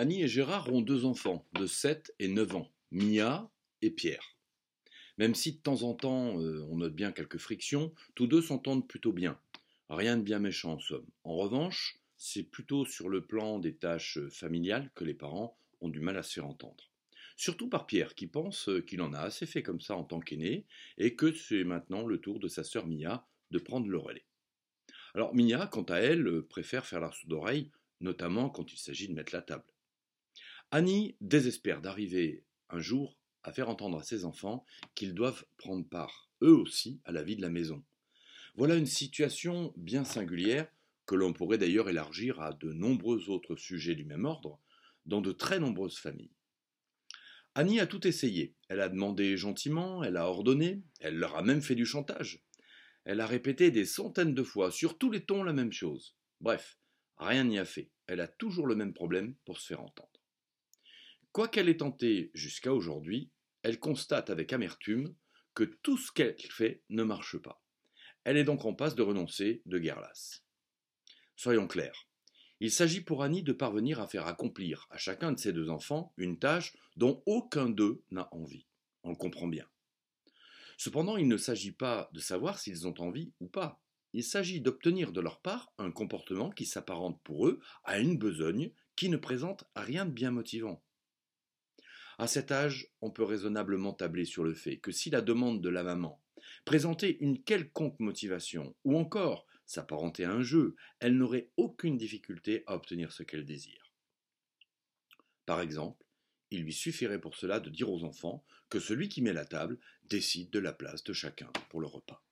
Annie et Gérard ont deux enfants de 7 et 9 ans, Mia et Pierre. Même si de temps en temps euh, on note bien quelques frictions, tous deux s'entendent plutôt bien. Rien de bien méchant en somme. En revanche, c'est plutôt sur le plan des tâches familiales que les parents ont du mal à se faire entendre. Surtout par Pierre, qui pense qu'il en a assez fait comme ça en tant qu'aîné, et que c'est maintenant le tour de sa sœur Mia de prendre le relais. Alors Mia, quant à elle, préfère faire la sourde oreille, notamment quand il s'agit de mettre la table. Annie désespère d'arriver un jour à faire entendre à ses enfants qu'ils doivent prendre part, eux aussi, à la vie de la maison. Voilà une situation bien singulière que l'on pourrait d'ailleurs élargir à de nombreux autres sujets du même ordre, dans de très nombreuses familles. Annie a tout essayé. Elle a demandé gentiment, elle a ordonné, elle leur a même fait du chantage. Elle a répété des centaines de fois, sur tous les tons, la même chose. Bref, rien n'y a fait. Elle a toujours le même problème pour se faire entendre. Quoi qu'elle ait tenté jusqu'à aujourd'hui, elle constate avec amertume que tout ce qu'elle fait ne marche pas. Elle est donc en passe de renoncer de guerre lasse. Soyons clairs. Il s'agit pour Annie de parvenir à faire accomplir à chacun de ses deux enfants une tâche dont aucun d'eux n'a envie. On le comprend bien. Cependant, il ne s'agit pas de savoir s'ils ont envie ou pas. Il s'agit d'obtenir de leur part un comportement qui s'apparente pour eux à une besogne qui ne présente rien de bien motivant. À cet âge, on peut raisonnablement tabler sur le fait que si la demande de la maman présentait une quelconque motivation, ou encore s'apparenter à un jeu, elle n'aurait aucune difficulté à obtenir ce qu'elle désire. Par exemple, il lui suffirait pour cela de dire aux enfants que celui qui met la table décide de la place de chacun pour le repas.